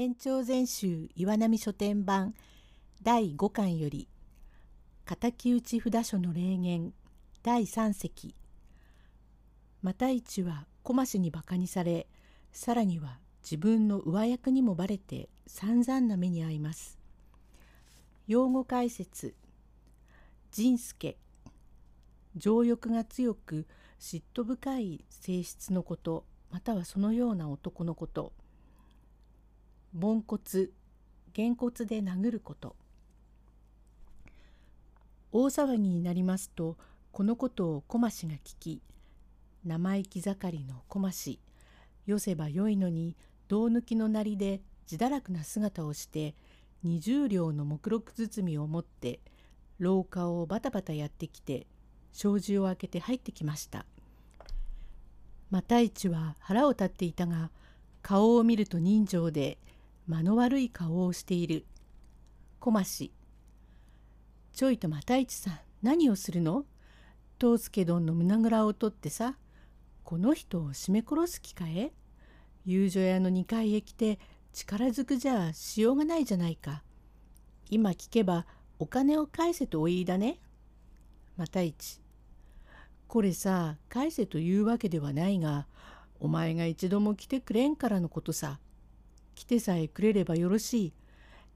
延長全集岩波書店版第5巻より敵討ち札所の霊言第3席。又一は小増にバカにされさらには自分の上役にもバレて散々な目に遭います。用語解説。仁助。情欲が強く嫉妬深い性質のことまたはそのような男のこと。凡骨げんこつで殴ること大騒ぎになりますとこのことを小増が聞き生意気盛りの小増よせばよいのに胴抜きのなりで自堕落な姿をして二十両の目録包みを持って廊下をバタバタやってきて障子を開けて入ってきました。又一は腹を立っていたが顔を見ると人情で間の悪い顔をしている。小増ちょいと又一さん何をするの？藤助どんの胸ぐらを取ってさこの人を絞め殺す気かえ？遊女屋の2階へ来て力ずくじゃしようがないじゃないか。今聞けばお金を返せとお言いだね。又一。これさ返せというわけではないがお前が一度も来てくれんからのことさ。来てさえくれればよろしい。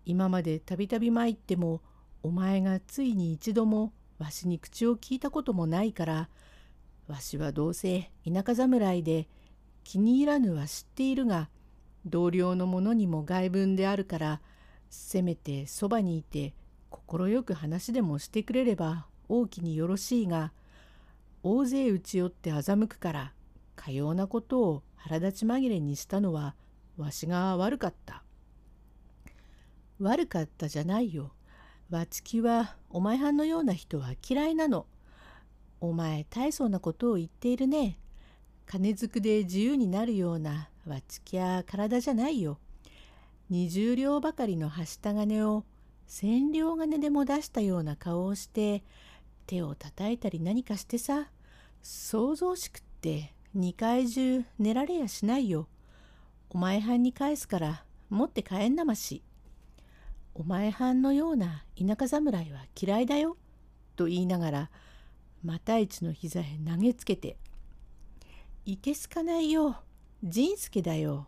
今までたびたび参ってもお前がついに一度もわしに口を聞いたこともないからわしはどうせ田舎侍で気に入らぬは知っているが同僚の者にも外聞であるからせめてそばにいて快く話でもしてくれれば大きによろしいが大勢打ち寄って欺くからかようなことを腹立ち紛れにしたのはわしが悪かった。悪かったじゃないよ。わちきはお前はんのような人は嫌いなの。お前大層なことを言っているね。金づくで自由になるようなわちきや体じゃないよ。二十両ばかりのはした金を千両金でも出したような顔をして手を叩いたり何かしてさ想像しくって二階中寝られやしないよ。お前はんに返すから持って帰んなまし。お前はんのような田舎侍は嫌いだよ。と言いながら又一の膝へ投げつけていけすかないよ。仁助だよ。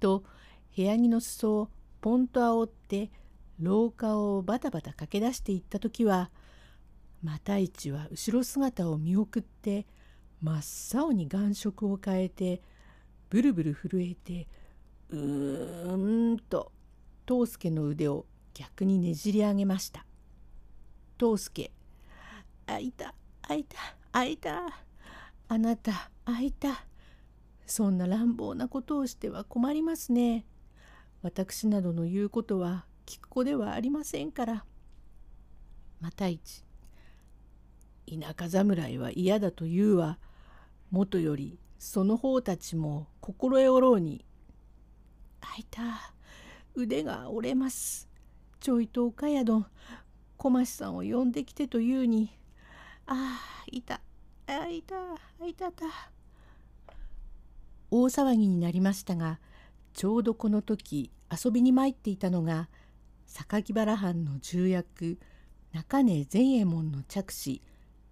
と部屋着の裾をポンと煽って廊下をバタバタ駆け出していった時は又一は後ろ姿を見送って真っ青に眼色を変えてブルブル震えてうーんと藤助の腕を逆にねじり上げました。藤助「あいたあいたあいた。あなたあいた。そんな乱暴なことをしては困りますね。私などの言うことは聞く子ではありませんから。また一田舎侍は嫌だと言うはもとよりその方たちも心得おろうにあいた。腕が折れます。ちょいと岡宿小増さんを呼んできてというにああいた。あいた。あいたた。大騒ぎになりましたがちょうどこの時遊びに参っていたのが榊原藩の重役中根善右衛門の着手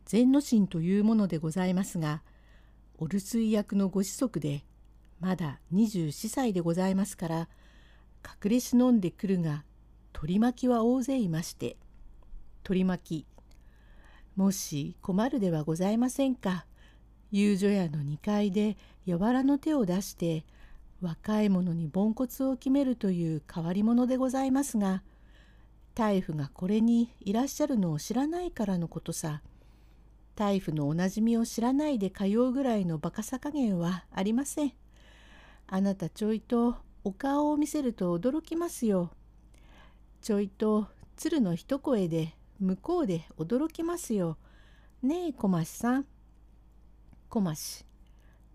善之進というものでございますがお留守居役のご子息でまだ24歳でございますから隠れ忍んでくるが取り巻きは大勢いまして取り巻きもし困るではございませんか。遊女屋の2階で柔らの手を出して若い者に凡骨を決めるという変わり者でございますが大夫がこれにいらっしゃるのを知らないからのことさ大夫のおなじみを知らないで通うぐらいのバカさ加減はありません。あなたちょいとお顔を見せると驚きますよ。ちょいと鶴の一声で向こうで驚きますよ。ねえ小増さん。小増。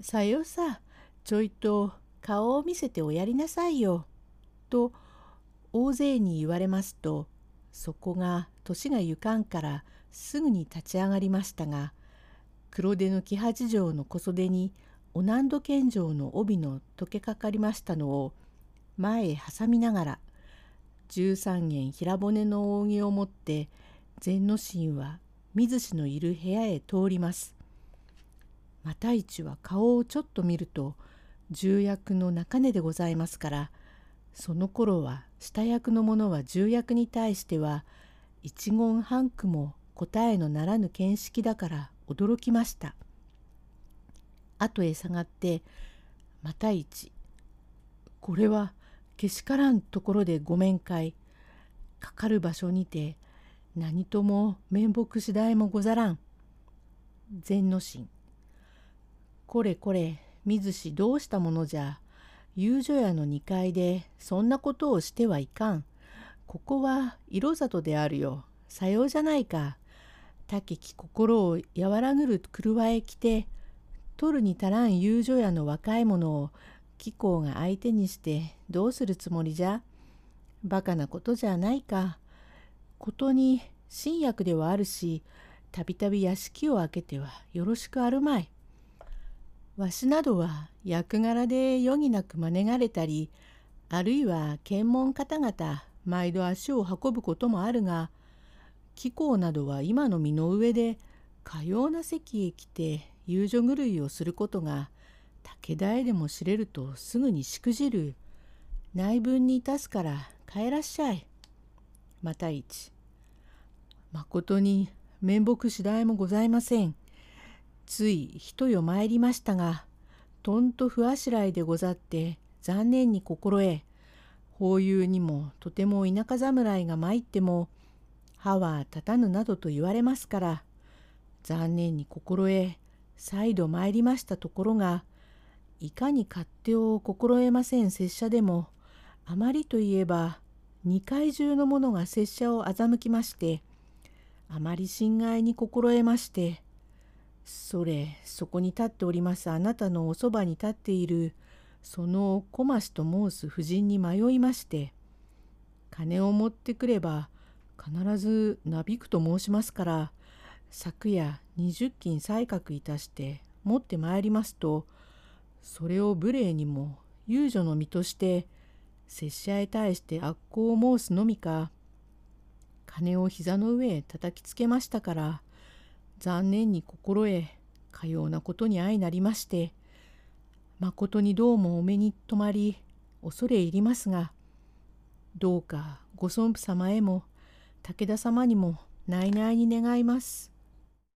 さよさちょいと顔を見せておやりなさいよ。と大勢に言われますとそこが年がゆかんからすぐに立ち上がりましたが黒手の木八丈の小袖にお難度献上の帯の溶けかかりましたのを前へ挟みながら十三軒平骨の扇を持って禅の神は水氏のいる部屋へ通ります。又一は顔をちょっと見ると重役の中根でございますからその頃は下役の者は重役に対しては一言半句も答えのならぬ見識だから驚きました。後へ下がって又一これはけしからんところでご面会かかる場所にて何とも面目次第もござらん。禅の神これこれ水氏どうしたものじゃ遊女屋の2階でそんなことをしてはいかん。ここは色里であるよ。さようじゃないか。竹き心を和らぐる車へ来て取るに足らん遊女屋の若い者を貴公が相手にしてどうするつもりじゃ？バカなことじゃないか。ことに新薬ではあるしたびたび屋敷を開けてはよろしくあるまい。わしなどは役柄で余儀なく招がれたりあるいは検問方々毎度足を運ぶこともあるが貴公などは今の身の上でかような席へ来て遊女狂いをすることが武田へでも知れるとすぐにしくじる内分にいたすから帰らっしゃい。また一。まことに面目次第もございません。つい一夜参りましたが、とんと不あしらいでござって残念に心得、法友にもとても田舎侍が参っても、歯は立たぬなどと言われますから、残念に心得、再度参りましたところが、いかに勝手を心得ません拙者でも、あまりといえば、二階中の者が拙者を欺きまして、あまり心外に心得まして、それそこに立っておりますあなたのおそばに立っているその小増と申す婦人に迷いまして金を持ってくれば必ずなびくと申しますから昨夜20金採覚いたして持ってまいりますとそれを無礼にも遊女の身として拙者へ対して悪行を申すのみか金を膝の上へ叩きつけましたから残念に心得かようなことに相なりましてまことにどうもお目に留まり恐れ入りますがどうかご尊父様へも武田様にも内々に願います。